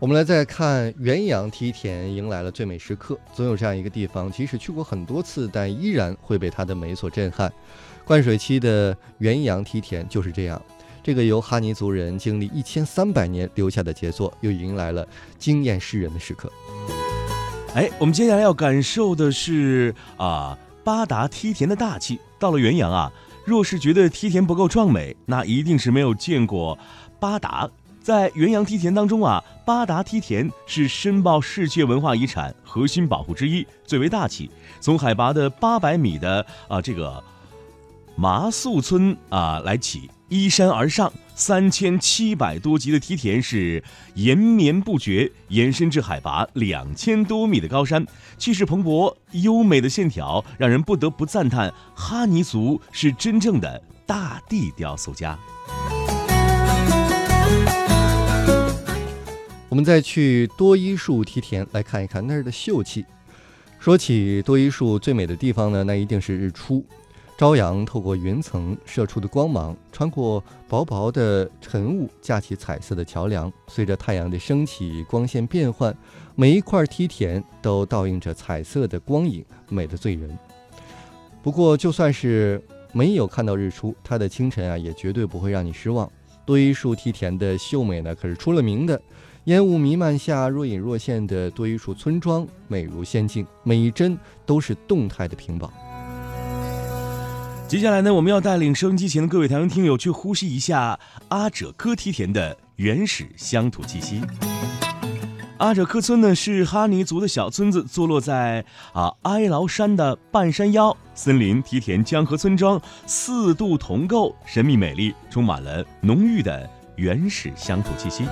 我们来再看元阳梯田迎来了最美时刻。总有这样一个地方，即使去过很多次，但依然会被它的美所震撼。灌水期的元阳梯田就是这样。这个由哈尼族人经历一千三百年留下的杰作，又迎来了惊艳世人的时刻。哎，我们接下来要感受的是啊，八达梯田的大气。到了元阳啊，若是觉得梯田不够壮美，那一定是没有见过八达。在元阳梯田当中啊，八达梯田是申报世界文化遗产核心保护之一，最为大气。从海拔的八百米的啊这个麻宿村啊来起，依山而上，三千七百多级的梯田是延绵不绝，延伸至海拔两千多米的高山，气势磅礴，优美的线条让人不得不赞叹哈尼族是真正的大地雕塑家。我们再去多依树梯田来看一看那儿的秀气。说起多依树最美的地方呢，那一定是日出。朝阳透过云层射出的光芒，穿过薄薄的晨雾，架起彩色的桥梁。随着太阳的升起，光线变换，每一块梯田都倒映着彩色的光影，美得醉人。不过，就算是没有看到日出，它的清晨啊，也绝对不会让你失望。多依树梯田的秀美呢，可是出了名的。烟雾弥漫下，若隐若现的多依树村庄，美如仙境，每一帧都是动态的屏保。接下来呢，我们要带领收音机前的各位台湾听友去呼吸一下阿者科梯田的原始乡土气息。阿者科村呢是哈尼族的小村子，坐落在啊哀牢山的半山腰，森林、梯田、江河村庄四度同构，神秘美丽，充满了浓郁的原始乡土气息。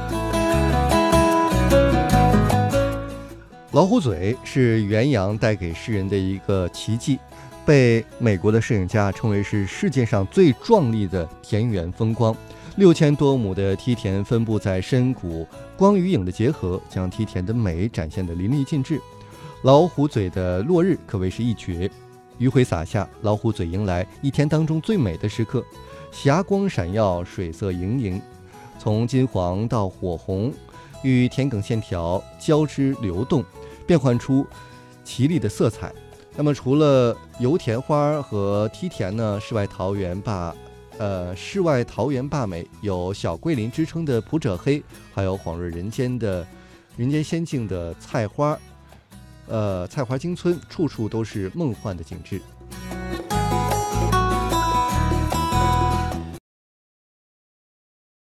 老虎嘴是元阳带给世人的一个奇迹，被美国的摄影家称为是世界上最壮丽的田园风光。六千多亩的梯田分布在深谷，光与影的结合将梯田的美展现得淋漓尽致。老虎嘴的落日可谓是一绝，余晖洒下，老虎嘴迎来一天当中最美的时刻，霞光闪耀，水色盈盈，从金黄到火红，与田埂线条交织流动。变换出绮丽的色彩。那么，除了油田花和梯田呢？世外桃源坝，呃，世外桃源坝美，有小桂林之称的普者黑，还有恍若人间的人间仙境的菜花，呃，菜花京村，处处都是梦幻的景致。